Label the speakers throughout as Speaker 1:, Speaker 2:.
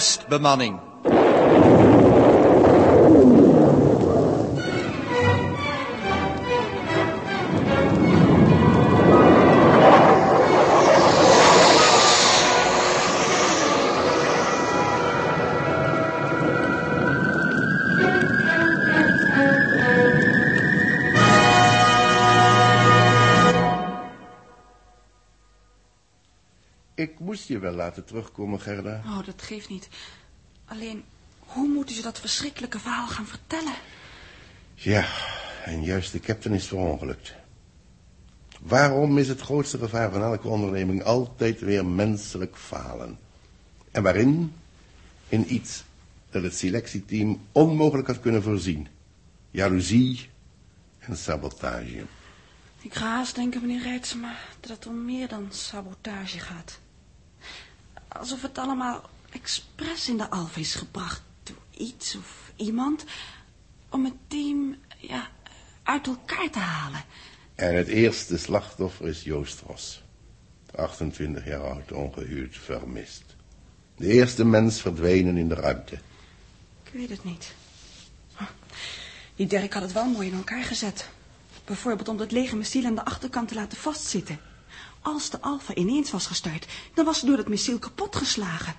Speaker 1: testbemanning.
Speaker 2: Ik laten terugkomen, Gerda.
Speaker 3: Oh, dat geeft niet. Alleen, hoe moeten ze dat verschrikkelijke verhaal gaan vertellen?
Speaker 2: Ja, en juist de captain is verongelukt. Waarom is het grootste gevaar van elke onderneming altijd weer menselijk falen? En waarin? In iets dat het selectieteam onmogelijk had kunnen voorzien. Jaloezie en sabotage.
Speaker 3: Ik ga haast denken, meneer Rijtsema, dat het om meer dan sabotage gaat. Alsof het allemaal expres in de alfa is gebracht door iets of iemand... om het team, ja, uit elkaar te halen.
Speaker 2: En het eerste slachtoffer is Joost Ros. 28 jaar oud, ongehuurd, vermist. De eerste mens verdwenen in de ruimte.
Speaker 3: Ik weet het niet. Die Dirk had het wel mooi in elkaar gezet. Bijvoorbeeld om het lege missiel aan de achterkant te laten vastzitten. Als de Alfa ineens was gestart, dan was ze door het missiel kapotgeslagen.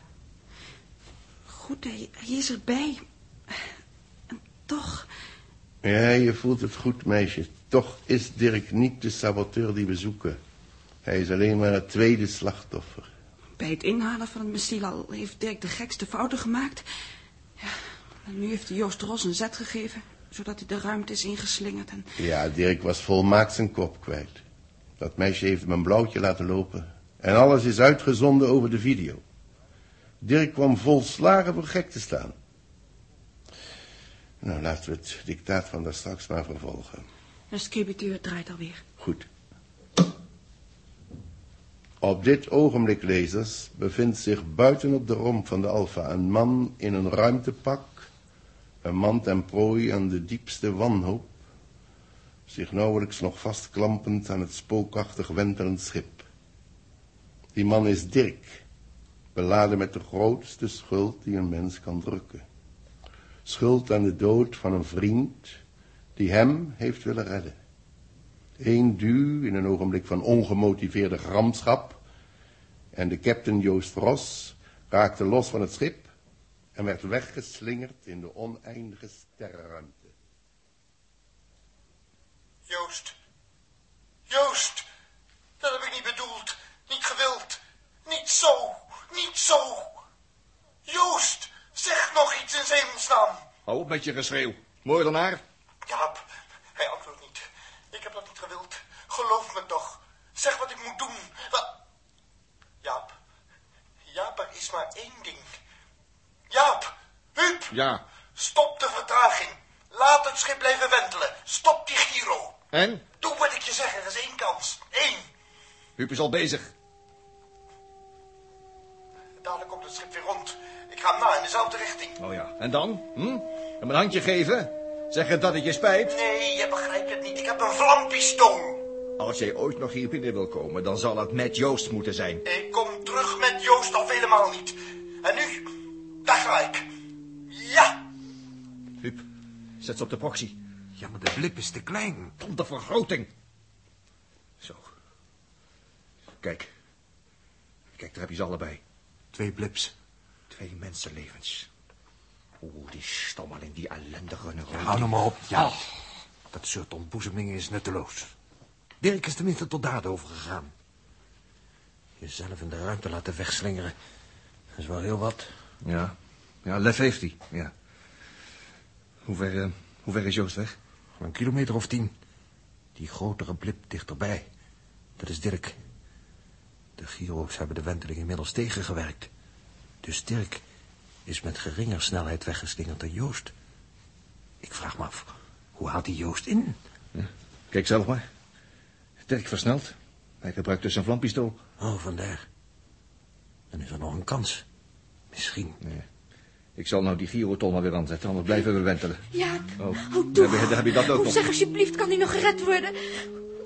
Speaker 3: Goed, hij, hij is erbij. En toch,
Speaker 2: Ja, je voelt het goed, meisje. Toch is Dirk niet de saboteur die we zoeken. Hij is alleen maar het tweede slachtoffer.
Speaker 3: bij het inhalen van het missiel al heeft Dirk de gekste fouten gemaakt. Ja, en nu heeft hij Joost Ros een zet gegeven, zodat hij de ruimte is ingeslingerd. En
Speaker 2: Ja, Dirk was volmaakt zijn kop kwijt. Dat meisje heeft hem een blauwtje laten lopen. En alles is uitgezonden over de video. Dirk kwam volslagen voor gek te staan. Nou, laten we het dictaat van daar straks maar vervolgen.
Speaker 3: de scribiteur draait alweer.
Speaker 2: Goed. Op dit ogenblik, lezers, bevindt zich buiten op de romp van de Alfa een man in een ruimtepak, een man ten prooi aan de diepste wanhoop, zich nauwelijks nog vastklampend aan het spookachtig wentelend schip. Die man is Dirk, beladen met de grootste schuld die een mens kan drukken. Schuld aan de dood van een vriend die hem heeft willen redden. Eén duw in een ogenblik van ongemotiveerde gramschap. En de captain Joost Ros raakte los van het schip en werd weggeslingerd in de oneindige sterrenruimte.
Speaker 4: Joost. Joost. Dat heb ik niet bedoeld. Niet gewild. Niet zo. Niet zo. Joost. Zeg nog iets in zemelsnaam.
Speaker 5: Hou op met je geschreeuw. Moordenaar.
Speaker 4: Jaap. Hij antwoordt niet. Ik heb dat niet gewild. Geloof me toch. Zeg wat ik moet doen. Wat... Jaap. Jaap, er is maar één ding. Jaap. Huub.
Speaker 5: Ja.
Speaker 4: Stop de vertraging. Laat het schip blijven wentelen. Stop die Giro.
Speaker 5: En?
Speaker 4: Doe wat ik je zeg. Er is één kans. Eén.
Speaker 5: Huub is al bezig.
Speaker 4: Dadelijk komt het schip weer rond. Ik ga hem na in dezelfde richting.
Speaker 5: Oh ja. En dan? Hm? Hem een handje geven? Zeggen dat het je spijt?
Speaker 4: Nee, je begrijpt het niet. Ik heb een vlampistool.
Speaker 5: Als jij ooit nog hier binnen wil komen, dan zal het met Joost moeten zijn.
Speaker 4: Ik kom terug met Joost of helemaal niet. En nu, daar ga ik. Ja.
Speaker 5: Huub, zet ze op de proxy.
Speaker 6: Ja, maar de blip is te klein.
Speaker 5: Tot de vergroting. Zo. Kijk. Kijk, daar heb je ze allebei.
Speaker 6: Twee blips.
Speaker 5: Twee mensenlevens. Oeh, die stommeling, die ellendige neurotie.
Speaker 6: Hou nou maar op, ja.
Speaker 5: Oh.
Speaker 6: Dat soort ontboezemingen is nutteloos. Dirk is tenminste tot daad overgegaan. Jezelf in de ruimte laten wegslingeren. Dat is wel heel wat.
Speaker 5: Ja, ja, lef heeft hij, ja. Hoe ver, eh, hoe ver is Joost weg?
Speaker 6: Een kilometer of tien. Die grotere blip dichterbij. Dat is Dirk. De gyro's hebben de wenteling inmiddels tegengewerkt. Dus Dirk is met geringer snelheid weggeslingerd dan Joost. Ik vraag me af, hoe haalt hij Joost in?
Speaker 5: Ja. Kijk zelf maar. Dirk versnelt. Hij gebruikt dus een vlampistool.
Speaker 6: Oh, vandaar. Dan is er nog een kans. Misschien.
Speaker 5: Nee. Ik zal nou die gyrotol maar weer aanzetten, anders blijven we wentelen.
Speaker 7: Ja,
Speaker 5: Oh,
Speaker 7: toe.
Speaker 5: heb je- heb je dat ook nog.
Speaker 7: zeg alsjeblieft, kan hij nog gered worden?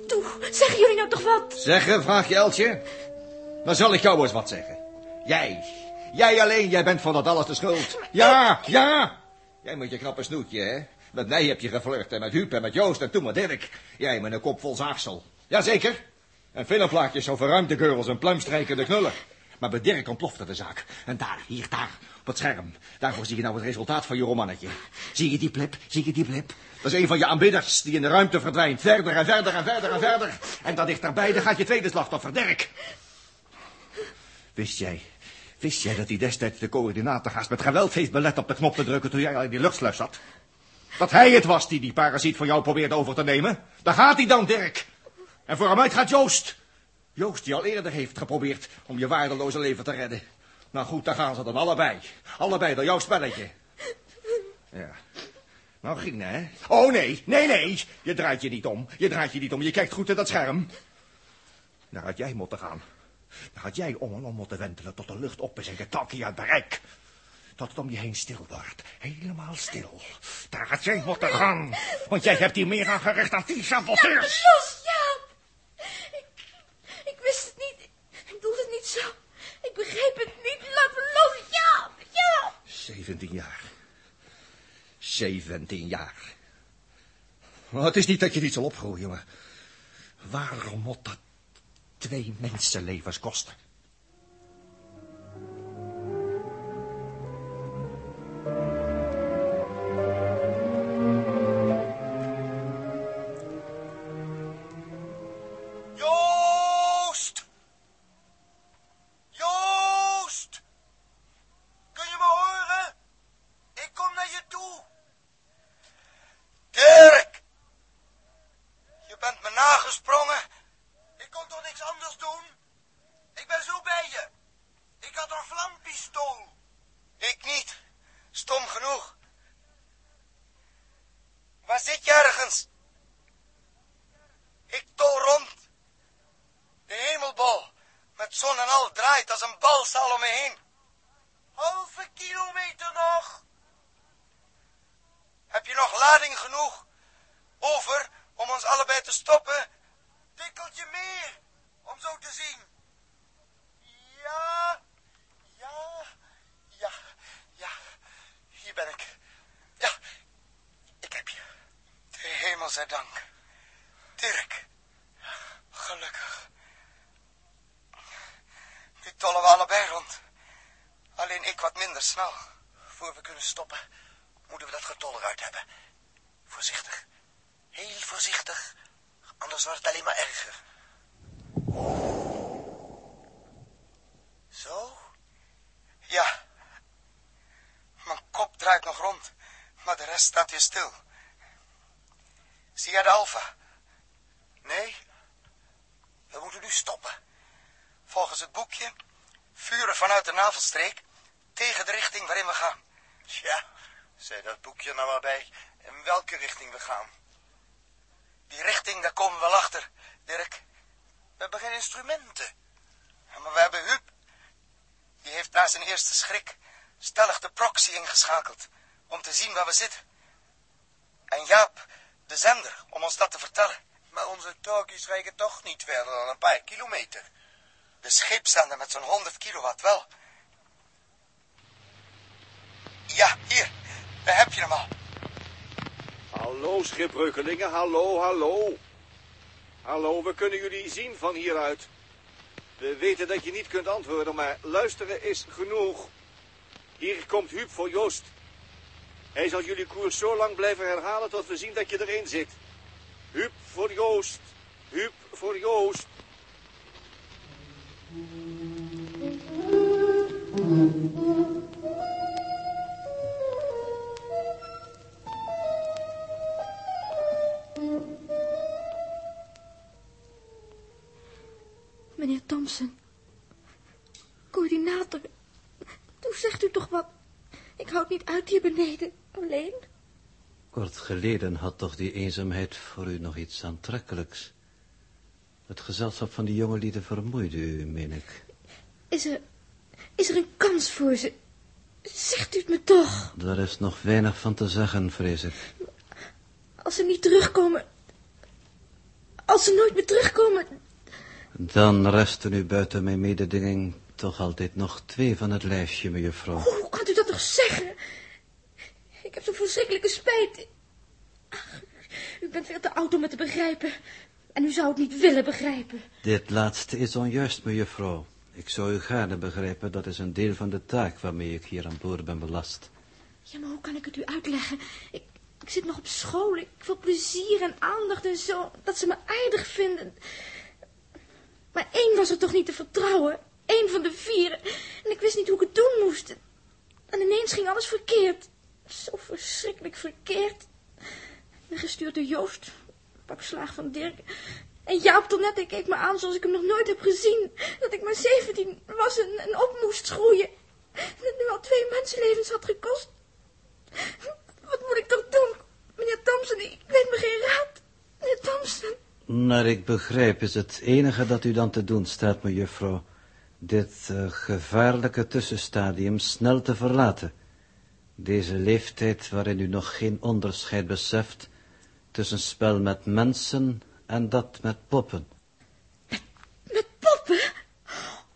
Speaker 7: Toe, zeggen jullie nou toch wat?
Speaker 5: Zeggen, vraag je Eltje. Dan zal ik jou eens wat zeggen. Jij, Jij alleen, jij bent van dat alles de schuld. Ja, ja. Jij moet je knappe snoetje, hè? Met mij heb je geflirt en met Huub en met Joost en toen met Dirk. Jij met een kop vol zaagsel. Jazeker. En filmplaatjes over ruimtegurels en pluimstrijkende knullen. Maar bij Dirk ontplofte de zaak. En daar, hier, daar, op het scherm. Daarvoor zie je nou het resultaat van je romannetje. Zie je die blip? Zie je die blip? Dat is een van je aanbidders die in de ruimte verdwijnt. Verder en verder en verder en verder. En dan dichterbij, dan gaat je tweede slachtoffer, Dirk. Wist jij, wist jij dat hij destijds de coördinatengaas met geweld heeft belet op de knop te drukken toen jij al in die luchtsluis zat? Dat hij het was die die parasiet van jou probeerde over te nemen? Daar gaat hij dan, Dirk. En voor hem uit gaat Joost. Joost die al eerder heeft geprobeerd om je waardeloze leven te redden. Nou goed, daar gaan ze dan allebei. Allebei door jouw spelletje. Ja. Nou ging hè? Oh nee, nee, nee. Je draait je niet om. Je draait je niet om. Je kijkt goed in dat scherm. Daar had jij moeten gaan. Daar had jij om en om moeten wentelen tot de lucht op is en je talkie uit bereik. Tot het om je heen stil wordt. Helemaal stil. Daar had jij moeten gaan. Want jij hebt hier meer aangericht dan tien saboteurs.
Speaker 7: Ik, wist het niet. Ik bedoelde het niet zo. Ik begreep het niet. Laat me los, Jaap. Jaap.
Speaker 5: 17 jaar. 17 jaar. Nou, het is niet dat je niet zal opgroeien, maar... Waarom moet dat twee mensenlevens kosten?
Speaker 4: Stoppen, moeten we dat getol eruit hebben. Voorzichtig. Heel voorzichtig. Anders wordt het alleen maar erger. Zo? Ja. Mijn kop draait nog rond, maar de rest staat weer stil. Zie jij de alfa? Nee? We moeten nu stoppen. Volgens het boekje vuren vanuit de navelstreek tegen de richting waarin we gaan. Tja, zei dat boekje nou maar bij in welke richting we gaan. Die richting, daar komen we wel achter, Dirk. We hebben geen instrumenten. Maar we hebben Huub. Die heeft na zijn eerste schrik stellig de proxy ingeschakeld om te zien waar we zitten. En Jaap, de zender, om ons dat te vertellen. Maar onze talkies reiken toch niet verder dan een paar kilometer. De scheepszender met zo'n 100 kilowatt wel. Ja, hier. Daar heb je hem al.
Speaker 1: Hallo, schipbreukelingen, hallo, hallo. Hallo, we kunnen jullie zien van hieruit. We weten dat je niet kunt antwoorden, maar luisteren is genoeg. Hier komt Huub voor Joost. Hij zal jullie koers zo lang blijven herhalen tot we zien dat je erin zit. Huub voor Joost. Huub voor Joost.
Speaker 7: Meneer Thompson. Coördinator. Toen zegt u toch wat. Ik houd niet uit hier beneden. Alleen.
Speaker 6: Kort geleden had toch die eenzaamheid voor u nog iets aantrekkelijks. Het gezelschap van die jonge lieden vermoeide u, meen ik.
Speaker 7: Is er... Is er een kans voor ze? Zegt u het me toch.
Speaker 6: Daar is nog weinig van te zeggen, vrees ik.
Speaker 7: Als ze niet terugkomen... Als ze nooit meer terugkomen...
Speaker 6: Dan rest er nu buiten mijn mededinging
Speaker 8: toch altijd nog twee van het lijstje, mevrouw.
Speaker 7: Hoe kan u dat toch zeggen? Ik heb zo'n verschrikkelijke spijt. Ach, u bent veel te oud om het te begrijpen. En u zou het niet willen begrijpen.
Speaker 8: Dit laatste is onjuist, mevrouw. Ik zou u gaarne begrijpen, dat is een deel van de taak waarmee ik hier aan boord ben belast.
Speaker 7: Ja, maar hoe kan ik het u uitleggen? Ik, ik zit nog op school. Ik wil plezier en aandacht en zo. Dat ze me aardig vinden. Maar één was er toch niet te vertrouwen. Eén van de vier. En ik wist niet hoe ik het doen moest. En ineens ging alles verkeerd. Zo verschrikkelijk verkeerd. Ik ben gestuurd door Joost. Pak slaag van Dirk. En Jaap Tonnet keek me aan zoals ik hem nog nooit heb gezien. Dat ik maar zeventien was en, op moest groeien. En het nu al twee mensenlevens had gekost. Wat moet ik toch doen? Meneer Thompson, ik weet me geen raad. Meneer Thompson.
Speaker 8: Naar ik begrijp is het enige dat u dan te doen staat, mejuffrouw, dit uh, gevaarlijke tussenstadium snel te verlaten. Deze leeftijd waarin u nog geen onderscheid beseft tussen spel met mensen en dat met poppen.
Speaker 7: Met, met poppen?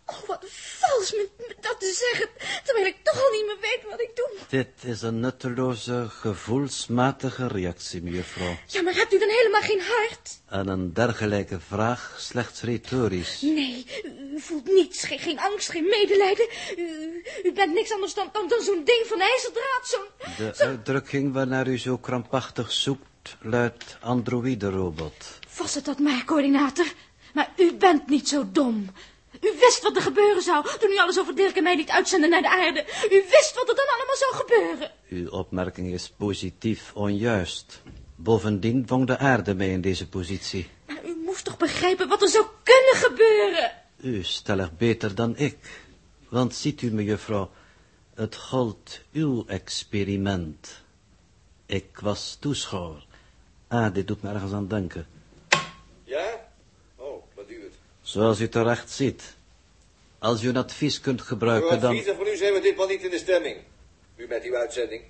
Speaker 7: Oh, wat vals met dat te zeggen, terwijl ik toch al niet meer weet wat ik doe.
Speaker 8: Dit is een nutteloze, gevoelsmatige reactie, mevrouw.
Speaker 7: Ja, maar hebt u dan helemaal geen hart?
Speaker 8: En een dergelijke vraag slechts retorisch.
Speaker 7: Nee, u voelt niets, geen, geen angst, geen medelijden. U, u bent niks anders dan, dan, dan zo'n ding van ijzerdraad, zo'n...
Speaker 8: De
Speaker 7: zo...
Speaker 8: uitdrukking waarnaar u zo krampachtig zoekt, luidt androïde-robot.
Speaker 7: Was het dat maar, coördinator? Maar u bent niet zo dom. U wist wat er gebeuren zou toen u alles over Dirk en mij liet uitzenden naar de aarde. U wist wat er dan allemaal zou gebeuren.
Speaker 8: Uw opmerking is positief onjuist. Bovendien dwong de aarde mij in deze positie.
Speaker 7: Maar u moest toch begrijpen wat er zou kunnen gebeuren?
Speaker 8: U stellig beter dan ik. Want ziet u, mevrouw, het gold uw experiment. Ik was toeschouwer. Ah, dit doet me ergens aan denken.
Speaker 5: Ja? Oh, wat duurt.
Speaker 8: Zoals u terecht ziet. Als u een advies kunt
Speaker 5: Voor
Speaker 8: gebruiken, dan...
Speaker 5: advies en voor u zijn we ditmaal niet in de stemming. U met uw uitzending.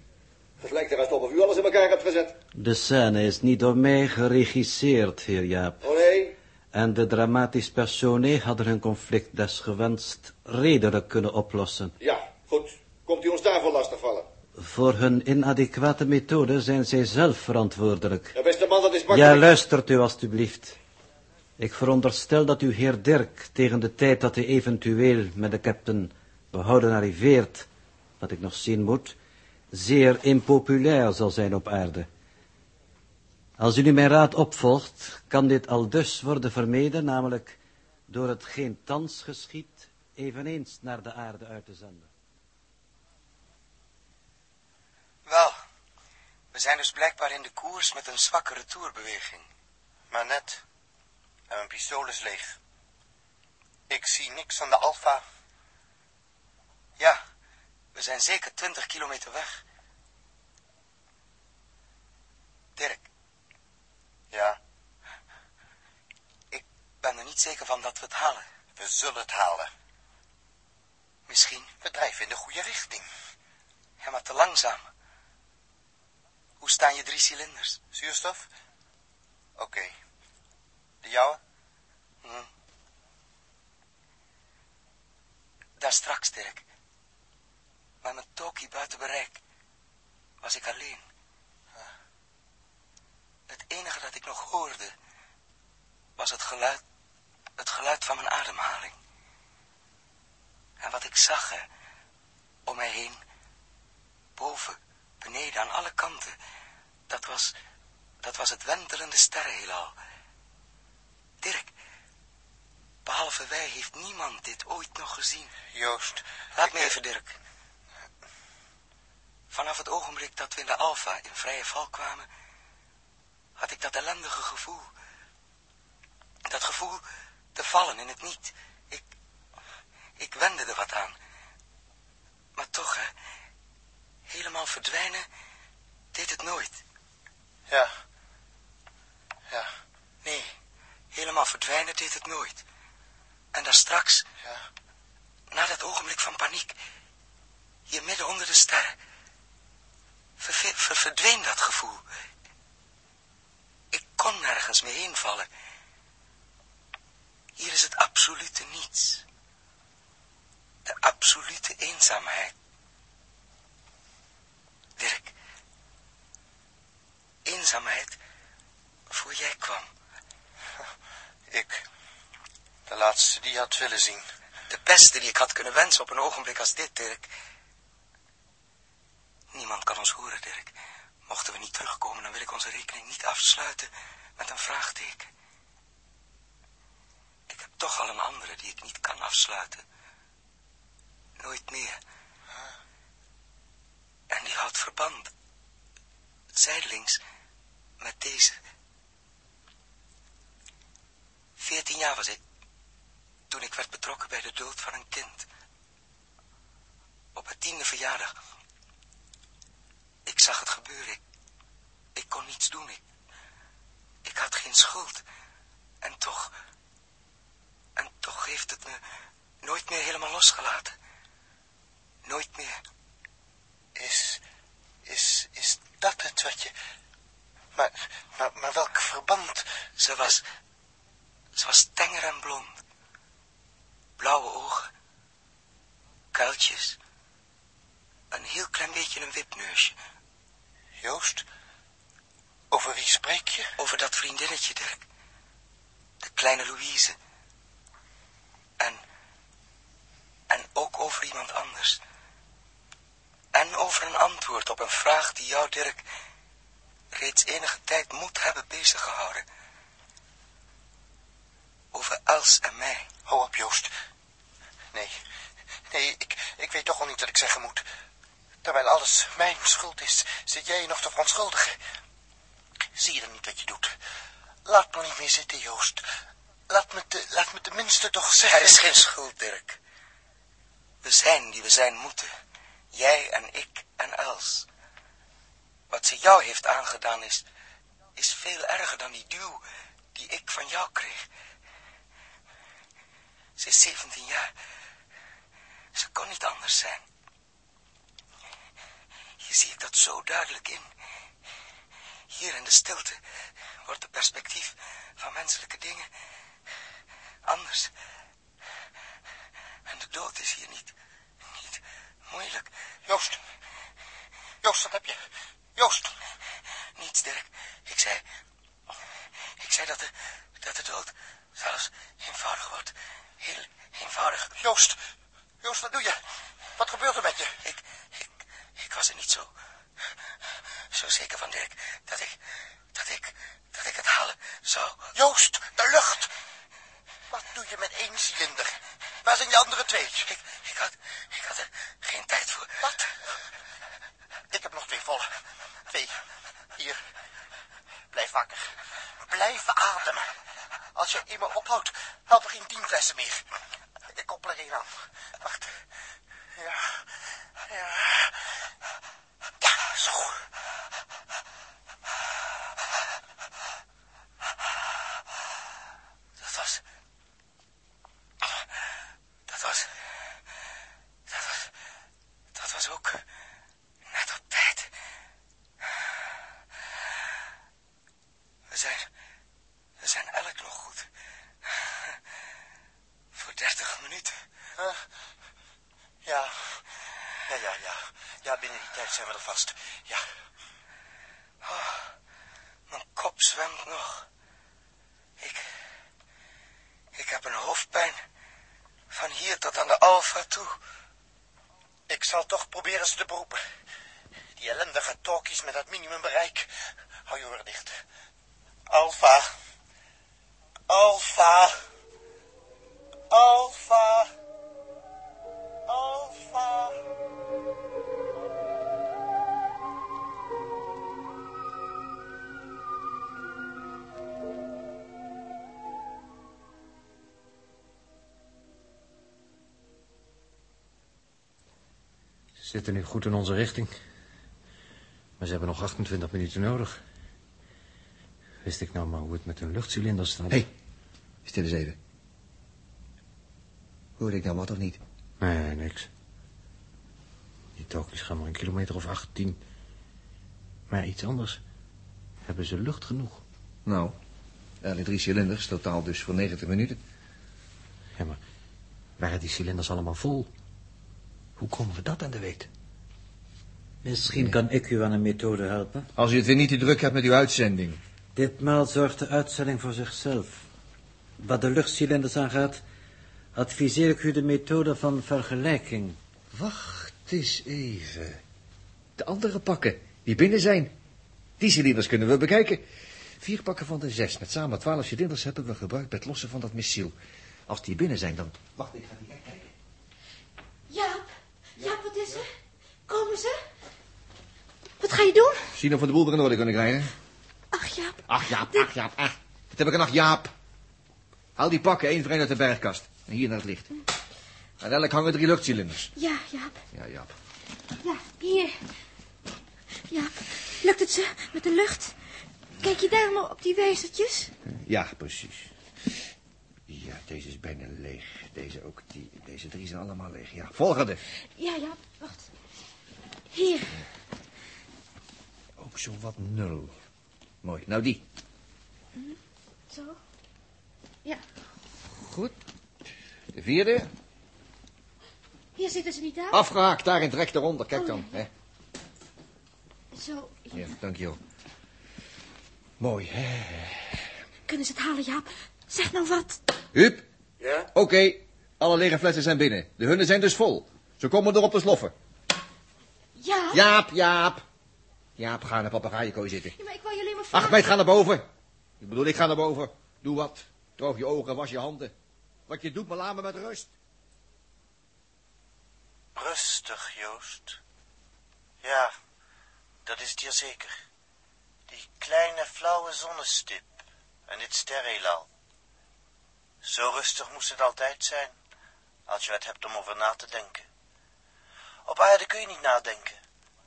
Speaker 5: Het lijkt er op of u alles in elkaar hebt gezet.
Speaker 8: De scène is niet door mij geregisseerd, heer Jaap.
Speaker 5: Oh nee?
Speaker 8: En de dramatisch personen hadden hun conflict desgewenst redelijk kunnen oplossen.
Speaker 5: Ja, goed. Komt u ons daarvoor lastigvallen?
Speaker 8: Voor hun inadequate methode zijn zij zelf verantwoordelijk.
Speaker 5: Ja, beste man, dat is
Speaker 8: Ja,
Speaker 5: makkelijk.
Speaker 8: luistert u alstublieft. Ik veronderstel dat uw heer Dirk tegen de tijd dat hij eventueel met de captain behouden arriveert, wat ik nog zien moet, zeer impopulair zal zijn op aarde. Als u nu mijn raad opvolgt, kan dit al dus worden vermeden, namelijk door hetgeen thans geschiet eveneens naar de aarde uit te zenden.
Speaker 9: Wel, we zijn dus blijkbaar in de koers met een zwakke retourbeweging.
Speaker 4: Maar net. En mijn pistool is leeg. Ik zie niks van de Alfa.
Speaker 9: Ja, we zijn zeker twintig kilometer weg. Dirk,
Speaker 4: Ja,
Speaker 9: ik ben er niet zeker van dat we het halen.
Speaker 4: we zullen het halen.
Speaker 9: Misschien,
Speaker 4: We drijven in de goede richting.
Speaker 9: ja, maar te langzaam. Hoe staan je drie cilinders?
Speaker 4: Zuurstof? Oké. De jouwe?
Speaker 9: Hm. Daar straks, Dirk. Maar met Toki buiten bereik was ik alleen. Het enige dat ik nog hoorde was het geluid, het geluid van mijn ademhaling. En wat ik zag er om mij heen, boven, beneden, aan alle kanten, dat was, dat was het wentelende sterrenheelal. Dirk, behalve wij heeft niemand dit ooit nog gezien.
Speaker 4: Joost.
Speaker 9: Laat me even, Dirk. Vanaf het ogenblik dat we in de Alfa in vrije val kwamen, had ik dat ellendige gevoel. Dat gevoel te vallen in het niet. Ik, ik wende er wat aan. Maar toch, hè, helemaal verdwijnen deed het nooit.
Speaker 4: Ja. Ja.
Speaker 9: Nee, helemaal verdwijnen deed het nooit. En daar straks,
Speaker 4: Ja.
Speaker 9: na dat ogenblik van paniek, hier midden onder de sterren, ver, ver- ver- verdween dat gevoel. Ik kon nergens meer heen vallen. Hier is het absolute niets. eenzaamheid. Dirk. Eenzaamheid voor jij kwam.
Speaker 4: Ik. De laatste die had willen zien.
Speaker 9: De beste die ik had kunnen wensen op een ogenblik als dit, Dirk. Niemand kan ons horen, Dirk. Mochten we niet terugkomen, dan wil ik onze rekening niet afsluiten met een vraagteken. Ik heb toch al een andere die ik niet kan afsluiten. Nooit meer. En die houdt verband, zijdelings, met deze. Veertien jaar was ik, toen ik werd betrokken bij de dood van een kind. Op het tiende verjaardag. Ik zag het gebeuren. Ik, ik kon niets doen. Ik, ik had geen schuld. En toch... En toch heeft het me nooit meer helemaal losgelaten. Nooit meer.
Speaker 4: Is, is, is dat het wat je... Maar, maar, maar welk verband?
Speaker 9: Ze was... Ze was tenger en blond. Blauwe ogen. Kuiltjes. Een heel klein beetje een wipneusje.
Speaker 4: Joost, over wie spreek je?
Speaker 9: Over dat vriendinnetje, Dirk. De kleine Louise. En... En ook over iemand anders. En over een antwoord op een vraag die jou, Dirk, reeds enige tijd moet hebben beziggehouden. Over Els en mij.
Speaker 4: Hou op, Joost. Nee, nee, ik, ik weet toch al niet wat ik zeggen moet. Terwijl alles mijn schuld is, zit jij je nog te verontschuldigen. Zie je dan niet wat je doet? Laat me niet meer zitten, Joost. Laat me, te, laat me tenminste toch zeggen...
Speaker 9: Er is geen schuld, Dirk. We zijn die we zijn moeten. Jij en ik en Els. Wat ze jou heeft aangedaan is, is veel erger dan die duw die ik van jou kreeg. Ze is 17 jaar. Ze kon niet anders zijn. Hier zie ik dat zo duidelijk in. Hier in de stilte wordt het perspectief van menselijke dingen anders. En de dood is hier niet, niet moeilijk.
Speaker 4: Joost. Joost, wat heb je? Joost.
Speaker 9: Niets, Dirk. Ik zei... Ik zei dat de, dat de dood zelfs eenvoudig wordt. Heel eenvoudig.
Speaker 4: Joost. Joost, wat doe je? Wat gebeurt er met je?
Speaker 9: Ik, ik, ik was er niet zo... Zo zeker van, Dirk, dat ik... Dat ik... Dat ik het halen zou...
Speaker 4: Joost, de lucht. Wat doe je met één cilinder? Waar zijn die andere twee?
Speaker 9: Ik, ik, had, ik had er geen tijd voor.
Speaker 4: Wat? Ik heb nog twee volle. Twee. Hier. Blijf wakker. Blijf ademen. Als je eenmaal ophoudt, helpen geen tien flessen meer. Ik koppel er één aan. Wacht. Ja. Ja, zo.
Speaker 9: Dat was... Dat was... Dat was... Dat was ook... Net op tijd. We zijn... We zijn elk nog goed. Voor dertig minuten.
Speaker 4: Huh? Ja. Ja, ja, ja. Ja, binnen die tijd zijn we er vast. Ja.
Speaker 9: Oh, mijn kop zwemt nog. Ik... Ik heb een hoofdpijn. Van hier tot aan de Alfa toe.
Speaker 4: Ik zal toch proberen ze te beroepen. Die ellendige talkies met dat minimumbereik. Hou je oren dicht. Alfa. Alfa. Alfa.
Speaker 6: Zitten nu goed in onze richting. Maar ze hebben nog 28 minuten nodig. Wist ik nou maar hoe het met hun luchtcilinders staat?
Speaker 10: Hé, hey, stil eens even. Hoorde ik nou wat of niet?
Speaker 6: Nee, niks. Die talkies gaan maar een kilometer of 18. Maar iets anders. Hebben ze lucht genoeg?
Speaker 10: Nou, eigenlijk drie cilinders, totaal dus voor 90 minuten.
Speaker 6: Ja, maar waren die cilinders allemaal vol? Hoe komen we dat aan de weet?
Speaker 8: Misschien kan ik u aan een methode helpen.
Speaker 5: Als u het weer niet te druk hebt met uw uitzending.
Speaker 8: Ditmaal zorgt de uitzending voor zichzelf. Wat de luchtcilinders aangaat, adviseer ik u de methode van vergelijking.
Speaker 5: Wacht eens even. De andere pakken, die binnen zijn. Die cilinders kunnen we bekijken. Vier pakken van de zes, met samen twaalf cilinders hebben we gebruikt bij het lossen van dat missiel. Als die binnen zijn, dan... Wacht, ik ga die kijken.
Speaker 7: Jaap, Er? Komen ze? Wat ga je doen?
Speaker 5: Zien of we de boel weer in orde kunnen krijgen.
Speaker 7: Ach, Jaap.
Speaker 5: Ach, Jaap, ach, Jaap, ach. Wat heb ik een ach, Jaap. Haal die pakken één voor één uit de bergkast. En hier naar het licht. Aan elk hangen drie luchtcilinders.
Speaker 7: Ja, Jaap.
Speaker 5: Ja, Jaap.
Speaker 7: Ja, hier. Jaap, lukt het ze met de lucht? Kijk je daar maar op die wijzertjes?
Speaker 5: Ja, precies. Ja, deze is bijna leeg. Deze ook. Die, deze drie zijn allemaal leeg. Ja, volgende.
Speaker 7: Ja, Jaap, wacht. Hier.
Speaker 5: Ook zo wat nul. Mooi. Nou, die.
Speaker 7: Zo. Ja,
Speaker 5: Goed. De vierde.
Speaker 7: hier zitten ze niet aan.
Speaker 5: Afgehaakt, daar in het recht eronder. Kijk dan. Hè.
Speaker 7: Zo.
Speaker 5: Ja, dankjewel. Mooi, hè.
Speaker 7: Kunnen ze het halen, Jaap? Zeg nou wat.
Speaker 5: Huub,
Speaker 11: Ja?
Speaker 5: oké. Alle lege flessen zijn binnen. De hunne zijn dus vol. Ze komen erop te sloffen.
Speaker 7: Ja?
Speaker 5: Jaap, Jaap. Jaap, ga naar papegaaienkooi zitten.
Speaker 7: Ja, maar ik wil je alleen maar vragen.
Speaker 5: Ach, meid, ga naar boven. Ik bedoel, ik ga naar boven. Doe wat. Droog je ogen, was je handen. Wat je doet, maar laat me met rust.
Speaker 4: Rustig, Joost. Ja, dat is het hier zeker. Die kleine flauwe zonnestip en dit sterrenheelal. Zo rustig moest het altijd zijn, als je wat hebt om over na te denken. Op aarde kun je niet nadenken.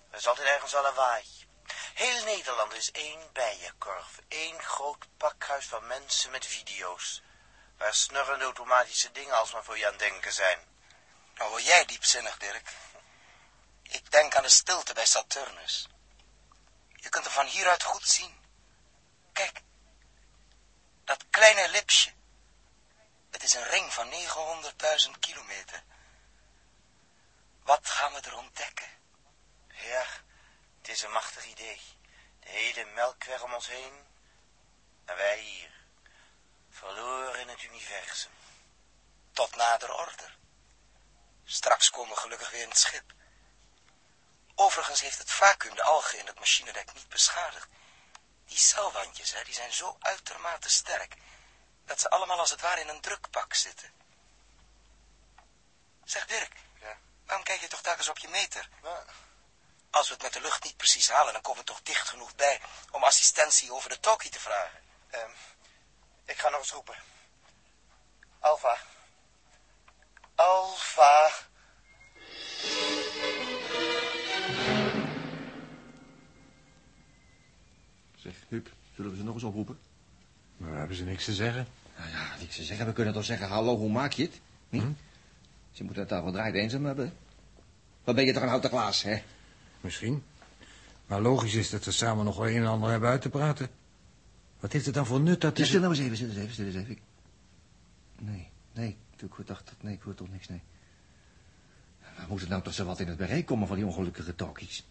Speaker 4: Er is altijd ergens al lawaai. Heel Nederland is één bijenkorf, één groot pakhuis van mensen met video's, waar snurrende automatische dingen alsmaar voor je aan het denken zijn.
Speaker 9: Nou word jij diepzinnig, Dirk. Ik denk aan de stilte bij Saturnus. Je kunt er van hieruit goed zien. Kijk, dat kleine ellipsje. Het is een ring van 900.000 kilometer. Wat gaan we er ontdekken?
Speaker 4: Ja, het is een machtig idee. De hele melkweg om ons heen. En wij hier. Verloren in het universum.
Speaker 9: Tot nader order. Straks komen we gelukkig weer in het schip. Overigens heeft het vacuüm de algen in het machinedek niet beschadigd. Die celwandjes, hè, die zijn zo uitermate sterk, dat ze allemaal als het ware in een drukpak zitten. Zeg Dirk,
Speaker 4: Ja.
Speaker 9: waarom kijk je toch telkens op je meter?
Speaker 4: Nou,
Speaker 9: Als we het met de lucht niet precies halen, dan komen we toch dicht genoeg bij om assistentie over de talkie te vragen.
Speaker 4: ehm, ik ga nog eens roepen. Alfa. Alfa.
Speaker 5: Zeg, Huub, zullen we ze nog eens oproepen?
Speaker 6: Maar hebben ze niks te zeggen?
Speaker 5: Nou ja, ik zou zeggen, we kunnen toch zeggen, hallo, hoe maak je het?
Speaker 6: Hm?
Speaker 5: Ze moeten het daar wel draait eenzaam hebben. Wat ben je toch een houten glaas, hè?
Speaker 6: Misschien. Maar logisch is dat ze samen nog wel een en ander hebben uit te praten. Wat heeft het dan voor nut dat
Speaker 5: Ja, stil nou eens even, stil eens even, stil eens even. Ik- Nee, nee, ik dacht, dat- nee, ik hoor toch niks, nee. We moeten nou toch zo wat in het bereik komen van die ongelukkige talkies.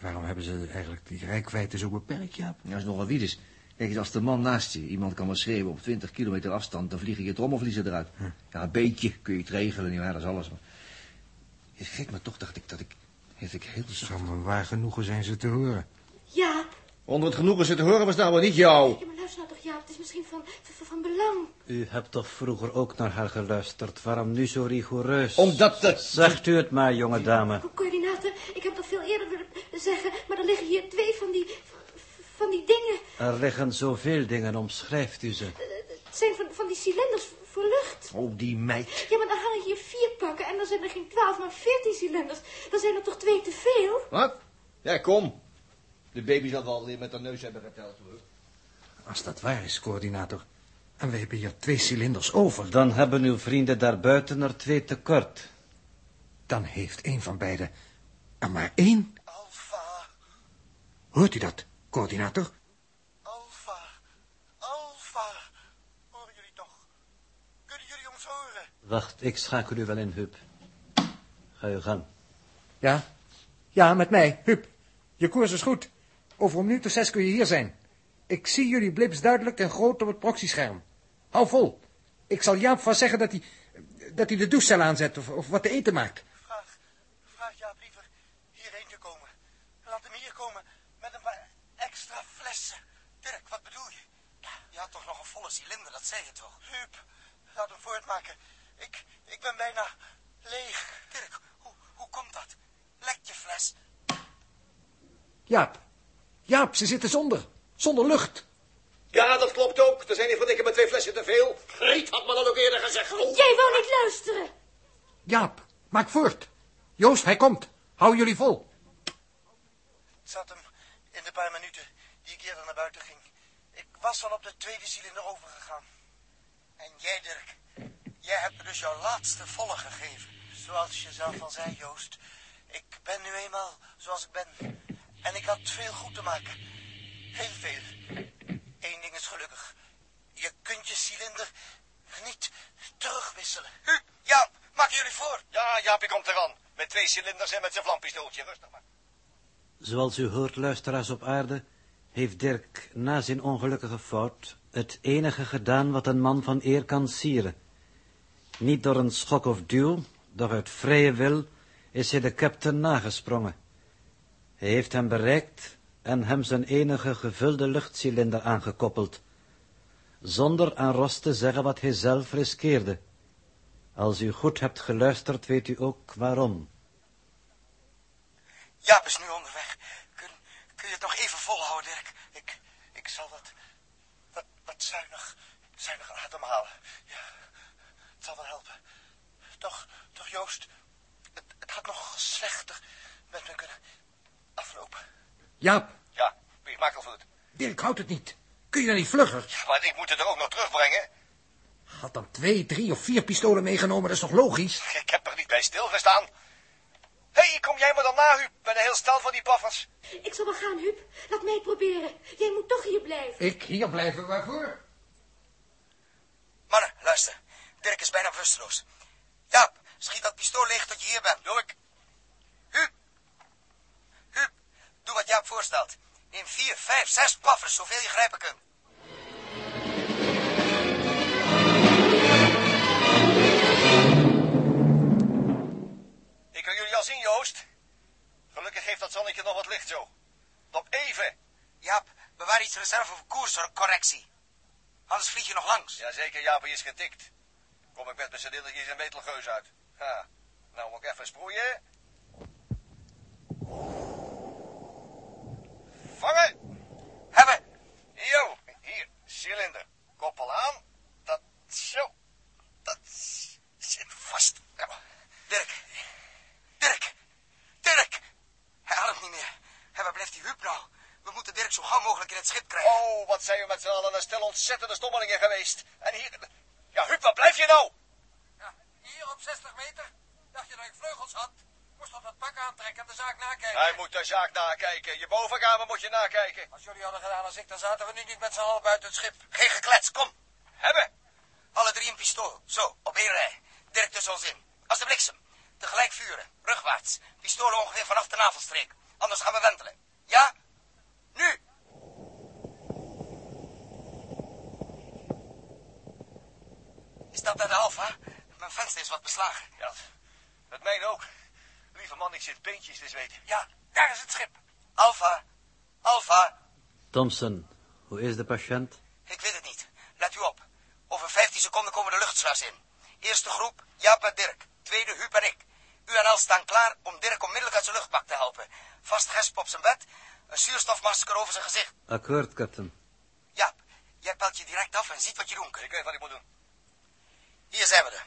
Speaker 6: Waarom hebben ze eigenlijk die rijkwijde zo beperkt, Jaap?
Speaker 5: Ja, dat is nog wel wie dus. Kijk eens, als de man naast je, iemand kan wel schreeuwen op 20 kilometer afstand, dan vliegen je trommelvliezen eruit. Ja, een beetje kun je het regelen, niet waar, dat is alles. Maar... Het geeft me toch, dacht ik, dat ik, dat ik heel
Speaker 6: Het
Speaker 5: zacht...
Speaker 6: waar genoegen zijn ze te horen.
Speaker 7: Jaap.
Speaker 5: Onder het genoegen zitten horen we staan wel niet jou.
Speaker 7: Ja, maar luister nou toch, Jaap. Het is misschien van, van, van belang.
Speaker 8: U hebt toch vroeger ook naar haar geluisterd. Waarom nu zo rigoureus?
Speaker 5: Omdat de...
Speaker 8: Zegt u het maar, jonge dame.
Speaker 7: Co- Coördinator, ik heb dat veel eerder willen zeggen, maar er liggen hier twee van die, van die dingen.
Speaker 8: Er liggen zoveel dingen, omschrijft u ze.
Speaker 7: Het zijn van, van die cilinders voor lucht.
Speaker 5: Oh, die meid.
Speaker 7: Ja, maar dan hangen hier vier pakken en dan zijn er geen twaalf, maar veertien cilinders. Dan zijn er toch twee te veel?
Speaker 5: Wat? Ja, kom. De baby zal wel weer met haar neus hebben geteld, hoor.
Speaker 6: Als dat waar is, coördinator. En we hebben hier twee cilinders over.
Speaker 8: Dan hebben uw vrienden daarbuiten er twee tekort.
Speaker 6: Dan heeft één van beiden er maar één.
Speaker 4: Alfa.
Speaker 6: Hoort u dat, coördinator?
Speaker 4: Alfa. Alfa. Horen jullie toch? Kunnen jullie ons horen?
Speaker 8: Wacht, ik schakel u wel in, Huub. Ga uw gang.
Speaker 6: Ja? Ja, met mij. Huub, je koers is goed. Over een minuut of zes kun je hier zijn. Ik zie jullie blips duidelijk en groot op het proxyscherm. Hou vol. Ik zal Jaap van zeggen dat hij, dat hij de douchecel aanzet of, of wat te eten maakt.
Speaker 4: Vraag, vraag Jaap liever hierheen te komen. Laat hem hier komen met een paar extra flessen.
Speaker 9: Dirk, wat bedoel je? Je had toch nog een volle cilinder, dat zei je toch?
Speaker 4: Huub, laat hem voortmaken. Ik, ik ben bijna leeg.
Speaker 9: Dirk, hoe, hoe komt dat? Lekt je fles?
Speaker 6: Jaap. Jaap, ze zitten zonder. Zonder lucht.
Speaker 5: Ja, dat klopt ook. Er zijn hier van dikke met twee flessen te veel. Greet had me dat ook eerder gezegd.
Speaker 7: Jij wou niet luisteren.
Speaker 6: Jaap, maak voort. Joost, hij komt. Hou jullie vol.
Speaker 4: Het zat hem in de paar minuten die ik eerder naar buiten ging. Ik was al op de tweede cilinder overgegaan.
Speaker 9: En jij, Dirk, jij hebt me dus jouw laatste volle gegeven.
Speaker 4: Zoals je zelf al zei, Joost. Ik ben nu eenmaal zoals ik ben. En ik had veel goed te maken. Heel veel. Eén ding is gelukkig. Je kunt je cilinder niet terugwisselen.
Speaker 9: Huub, Jaap, maak jullie voor.
Speaker 5: Ja, Jaapie komt eraan. Met twee cilinders en met zijn vlampistooltje. Rustig maar.
Speaker 8: Zoals u hoort, luisteraars op aarde, heeft Dirk na zijn ongelukkige fout het enige gedaan wat een man van eer kan sieren. Niet door een schok of duw, doch uit vrije wil is hij de captain nagesprongen. Hij heeft hem bereikt en hem zijn enige gevulde luchtcilinder aangekoppeld, zonder aan Ros te zeggen wat hij zelf riskeerde. Als u goed hebt geluisterd, weet u ook waarom.
Speaker 9: Jaap is nu onderweg. Kun je het nog even volhouden, Dirk?
Speaker 4: Ik, ik zal wat, wat, wat zuinig, zuinig ademhalen. Ja, het zal wel helpen. Toch, toch Joost, het, het had nog slechter met me kunnen aflopen.
Speaker 6: Jaap,
Speaker 5: Ja, wie makkelvoet.
Speaker 6: Dirk houdt het niet. Kun je dan niet vlugger?
Speaker 5: Ja, maar ik moet het er ook nog terugbrengen.
Speaker 6: Had dan twee, drie of vier pistolen meegenomen, dat is toch logisch?
Speaker 5: Ik heb er niet bij stilgestaan. Hé, hey, kom jij maar dan na, Huub, met een heel stel van die paffers.
Speaker 7: Ik zal wel gaan, Huub. Laat mij proberen. Jij moet toch hier blijven.
Speaker 6: Ik hier blijven, waarvoor?
Speaker 9: Mannen, luister. Dirk is bijna bewusteloos. Jaap, schiet dat pistool leeg tot je hier bent.
Speaker 5: Doe ik.
Speaker 9: Huub. Huub, doe wat Jaap voorstelt. Neem vier, vijf, zes paffers, zoveel je grijpen kunt.
Speaker 5: Al zien, Joost. Gelukkig geeft dat zonnetje nog wat licht zo. Nog even.
Speaker 9: Jaap, bewaar iets reserve voor koers voor een correctie. Anders vlieg je nog langs.
Speaker 5: Jazeker, Jaapie is getikt. Kom ik met mijn cylinders en betelgeus uit. Ha, nou moet ik even sproeien. Vangen!
Speaker 9: Hebben.
Speaker 5: Yo, hier, cilinder. Koppel aan. Dat, zo. Dat zit vast. Ja.
Speaker 9: Dirk. Dirk. Dirk. Hij ademt niet meer. En waar blijft die Huub nou? We moeten Dirk zo gauw mogelijk in het schip krijgen.
Speaker 5: Oh, wat zijn we een stel ontzettende stommelingen geweest. En hier... Ja, Huub, waar blijf je nou?
Speaker 12: Ja, hier op 60 meter. Dacht je dat ik vleugels had? Moest op dat pak aantrekken en de zaak nakijken.
Speaker 5: Hij moet de zaak nakijken. Je bovenkamer moet je nakijken.
Speaker 12: Als jullie hadden gedaan als ik, dan zaten we nu niet met z'n allen buiten het schip.
Speaker 9: Geen geklets, kom.
Speaker 5: Hebben.
Speaker 9: Alle drie een pistool. Zo, op één rij. Dirk tussen ons in. Als de bliksem. Tegelijk vuren. Rugwaarts. Pistolen ongeveer vanaf de navelstreek. Anders gaan we wentelen. Ja? Nu. Is dat bij de Alfa? Mijn venster is wat beslagen.
Speaker 5: Ja, het mijne ook. Lieve man, ik zit beentjes te zweten.
Speaker 9: Ja, daar is het schip. Alfa. Alfa.
Speaker 8: Thompson, hoe is de patiënt?
Speaker 9: Ik weet het niet. Let u op. Over 15 seconden komen de luchtsluis in. Eerste groep, Jaap en Dirk. Tweede, Huub en ik. U en El staan klaar om Dirk onmiddellijk uit zijn luchtbak te helpen. Vast gesp op zijn bed, een zuurstofmasker over zijn gezicht.
Speaker 8: Akkoord, captain.
Speaker 9: Jaap, jij pelt je direct af en ziet wat je doen kunt.
Speaker 5: Ik weet wat ik moet doen.
Speaker 9: Hier zijn we er.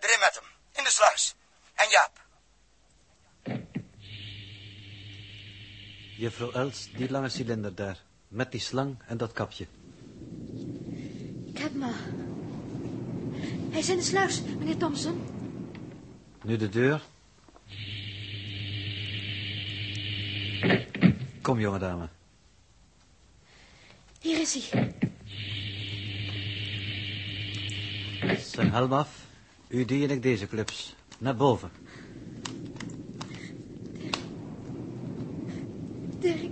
Speaker 9: Erin met hem. In de sluis. En Jaap.
Speaker 8: Juffrouw Els, die lange cilinder daar. Met die slang en dat kapje.
Speaker 7: Ik heb hem al. Hij is in de sluis, meneer Thompson.
Speaker 8: Nu de deur. Kom, jonge dame.
Speaker 7: Hier is hij.
Speaker 8: Zijn helm af. U die en ik deze clips. Naar boven.
Speaker 7: Dirk.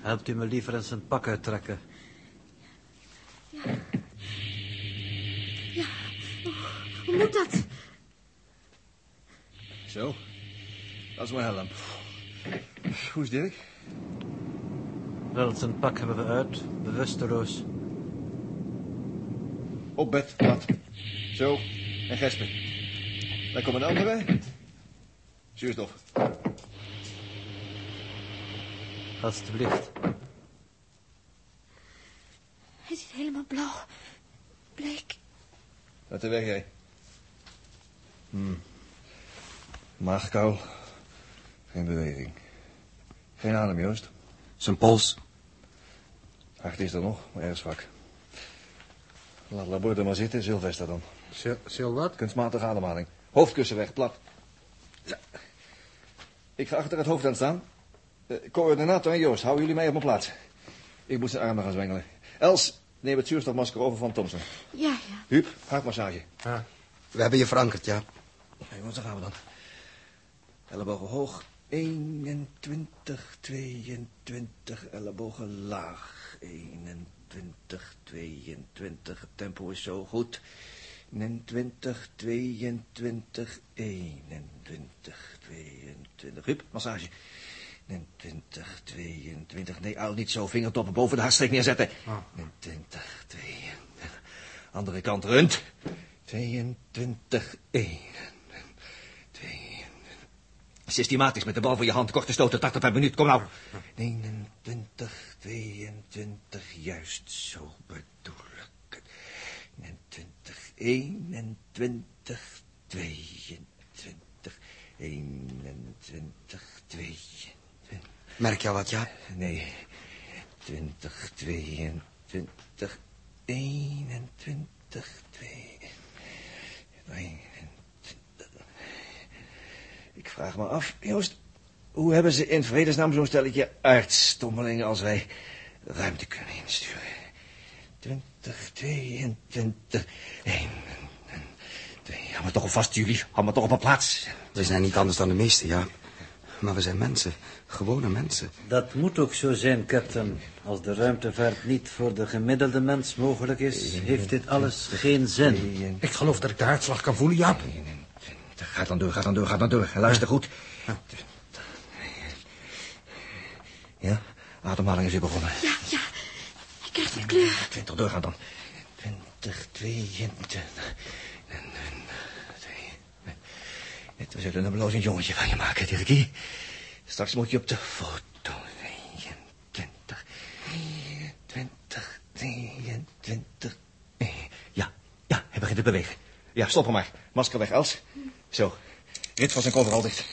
Speaker 8: Helpt u me liever eens een pak uittrekken.
Speaker 7: Ja. Ja. Oh, hoe moet dat?
Speaker 5: Zo. Dat is mijn helm. Hoe is Dirk?
Speaker 8: Wel, zijn pak hebben we uit, bewusteloos.
Speaker 5: Op bed, plat. Zo. En gespen. Daar komen een ander bij. Zuurstof.
Speaker 8: Alsjeblieft.
Speaker 7: Hij zit helemaal blauw. Bleek.
Speaker 5: Laat de weg, jij. Hmm. Maagkou. Geen beweging. Geen adem, Joost.
Speaker 13: Zijn pols.
Speaker 5: Hart is er nog, maar erg zwak. Laat Laborde maar zitten, Sylvester dan.
Speaker 6: Sil wat?
Speaker 5: Kunstmatige ademhaling. Hoofdkussen weg, plat. Ja. Ik ga achter het hoofd aan staan. Eh, coördinator en Joost, hou jullie mee op mijn plaats. Ik moet zijn armen gaan zwengelen. Els, neem het zuurstofmasker over van Thompson.
Speaker 7: Ja, ja.
Speaker 5: Huub, hartmassage.
Speaker 13: Ja. We hebben je verankerd, ja.
Speaker 5: Nee, jongens, daar gaan we dan. Ellebogen hoog. 21, 22, ellebogen laag. 21, 22, het tempo is zo goed. 21, 22, 21, 22. Hup, massage. 21, 22. Nee, al niet zo. Vingertoppen boven de hartstreek neerzetten. 21, 22. Andere kant rund. 22, 1. 22. Systematisch met de bal van je hand. Korte stoten, 80 per minuut. Kom nou. 29, 22. Juist zo bedoel ik het. 29, 21, 22. 21, 22.
Speaker 13: Merk je al wat, ja?
Speaker 5: Nee. 20, 22, 21, 2. 21. Ik vraag me af, Joost, hoe hebben ze in vredesnaam zo'n stelletje aardstommelingen als wij ruimte kunnen insturen? 20, 22, 1. Hou me toch vast, jullie. Hou me toch op een plaats.
Speaker 13: We zijn niet anders dan de meesten, ja. Maar we zijn mensen. Gewone mensen.
Speaker 8: Dat moet ook zo zijn, captain. Als de ruimtevaart niet voor de gemiddelde mens mogelijk is, heeft dit alles geen zin.
Speaker 6: Ik geloof dat ik de hartslag kan voelen, Jaap.
Speaker 5: Ga dan door, ga dan door, ga dan door. Luister goed. Ja, ademhaling is weer begonnen.
Speaker 7: Ja, ja. Ik krijg de kleur.
Speaker 5: 20 doorgaan dan. 20, 22. We zullen een blozend jongetje van je maken, Dirkie. Straks moet je op de foto. 22, 20, 23. Ja, ja, hij begint te bewegen. Ja, stop hem maar. Masker weg, Els. Zo, rit van zijn coveral dicht.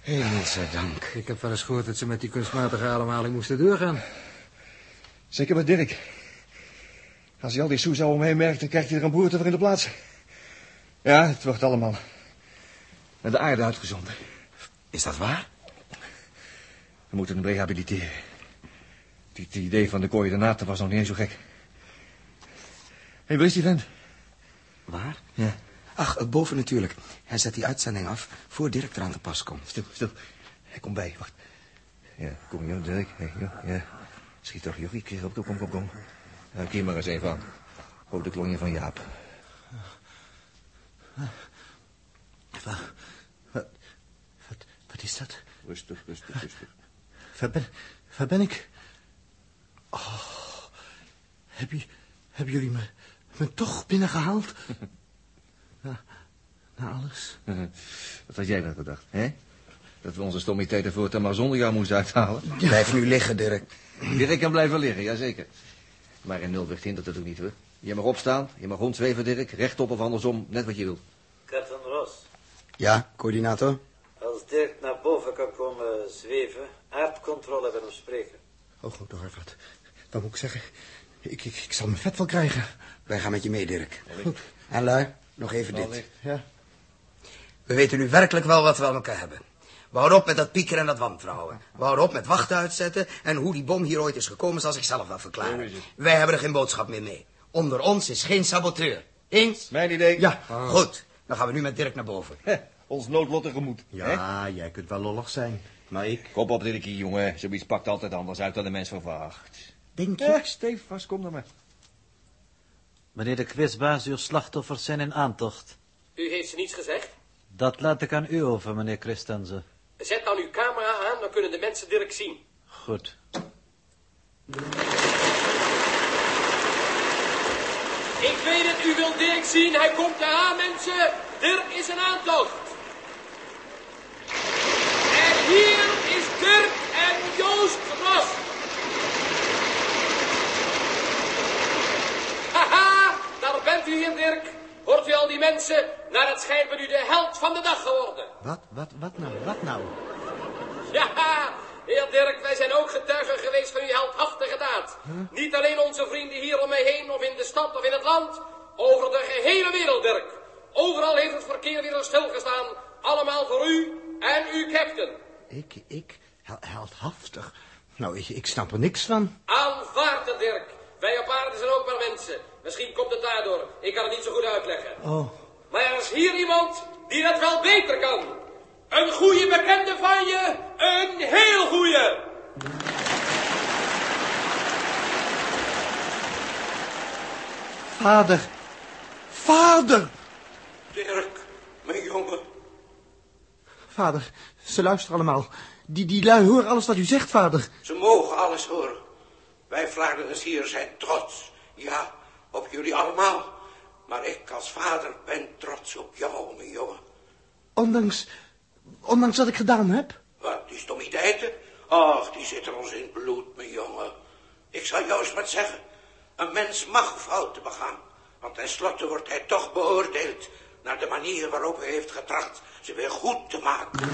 Speaker 13: Hemelsdank.
Speaker 6: Ik heb wel eens gehoord dat ze met die kunstmatige ademhaling moesten doorgaan.
Speaker 5: Zeker met Dirk. Als hij al die soezou omheen merkt, dan krijgt hij er een boerte voor in de plaats. Ja, het wordt allemaal naar de aarde uitgezonden.
Speaker 13: Is dat waar?
Speaker 5: We moeten hem rehabiliteren. Het idee van de coördinaten was nog niet eens zo gek. Hé, hey, waar is die vent?
Speaker 13: Waar?
Speaker 5: Ja.
Speaker 13: Ach, boven natuurlijk. Hij zet die uitzending af voor Dirk eraan te pas komt.
Speaker 5: Stil, stil. Hij komt bij, wacht. Ja, kom joh, Dirk. Hey, joh, ja. Schiet toch, joh. Keer op, kom, kom, kom. Ja, keer maar eens even aan. Hoop de klonje van Jaap.
Speaker 8: Wat, wat, wat, wat is dat?
Speaker 5: Rustig, rustig, rustig.
Speaker 8: Waar ben, waar ben ik? Oh, heb je, hebben jullie me, me toch binnengehaald? na, na alles?
Speaker 5: Wat had jij dan gedacht, hè? Dat we onze stommiteiten voortaan maar zonder jou moesten uithalen?
Speaker 13: Blijf nu liggen, Dirk.
Speaker 5: Dirk kan blijven liggen, jazeker. Maar in nulwicht hindert het ook niet, hoor. Je mag opstaan, je mag rondzweven, Dirk. Rechtop of andersom, net wat je wil.
Speaker 8: Captain Ross,
Speaker 13: Ja, coördinator?
Speaker 8: als Dirk naar boven kan komen zweven, aardcontrole hem spreken.
Speaker 6: Oh, grote Harvard. Wat moet ik zeggen? Ik, ik, ik zal mijn vet wel krijgen.
Speaker 13: Wij gaan met je mee, Dirk.
Speaker 6: Goed.
Speaker 13: En lui, nog even dit.
Speaker 6: Ja.
Speaker 13: We weten nu werkelijk wel wat we aan elkaar hebben. We houden op met dat piekeren en dat wantrouwen. We houden op met wachten uitzetten. En hoe die bom hier ooit is gekomen, zal zichzelf wel verklaren. Wij hebben er geen boodschap meer mee. Onder ons is geen saboteur. Eens?
Speaker 5: Mijn idee.
Speaker 6: Ja.
Speaker 13: Goed, dan gaan we nu met Dirk naar boven.
Speaker 5: Heh, ons noodlottige moed. hè?
Speaker 6: Ja, jij kunt wel lollig zijn.
Speaker 10: Maar ik...
Speaker 5: Kom op, Dirkie, jongen. Zoiets pakt altijd anders uit dan de mens verwacht.
Speaker 10: Denk je?
Speaker 5: Ja, stevast, kom dan maar.
Speaker 8: Meneer de quizbaas, uw slachtoffers zijn in aantocht.
Speaker 14: U heeft ze niets gezegd?
Speaker 8: Dat laat ik aan u over, meneer Christensen.
Speaker 14: Zet dan uw camera aan, dan kunnen de mensen Dirk zien.
Speaker 8: Goed.
Speaker 14: Ik weet het, u wilt Dirk zien. Hij komt eraan, mensen. Dirk is in aantocht. En hier is Dirk en Joost Ros. Haha, daar bent u hier, Dirk. Hoort u al die mensen? Naar het schijnt ben u de held van de dag geworden.
Speaker 10: Wat, wat, wat nou, wat nou?
Speaker 14: Ja, heer Dirk, wij zijn ook getuigen geweest van uw heldhaftige daad. Niet alleen onze vrienden hier om mij heen, of in de stad of in het land. Over de gehele wereld, Dirk. Overal heeft het verkeer weer stilgestaan. Allemaal voor u en uw captain.
Speaker 10: Ik, ik, hel- heldhaftig. Nou, ik, ik snap er niks van.
Speaker 14: Aanvaard het, Dirk. Wij op aarde zijn ook maar mensen. Misschien komt het daardoor. Ik kan het niet zo goed uitleggen.
Speaker 10: Oh,
Speaker 14: Maar er is hier iemand die dat wel beter kan. Een goede bekende van je. Een heel goede.
Speaker 10: vader. Vader!
Speaker 15: Dirk, mijn jongen.
Speaker 10: Vader, ze luisteren allemaal. Die, die lui horen alles wat u zegt, vader.
Speaker 15: Ze mogen alles horen. Wij Vlaanderen hier zijn trots. Ja, op jullie allemaal. Maar ik als vader ben trots op jou, mijn jongen.
Speaker 10: Ondanks, ondanks wat ik gedaan heb.
Speaker 15: Wat, die stommiteiten? Ach, die zitten ons in het bloed, mijn jongen. Ik zal jou eens wat zeggen. Een mens mag fouten begaan. Want tenslotte wordt hij toch beoordeeld... naar de manier waarop hij heeft getracht ze weer goed te maken.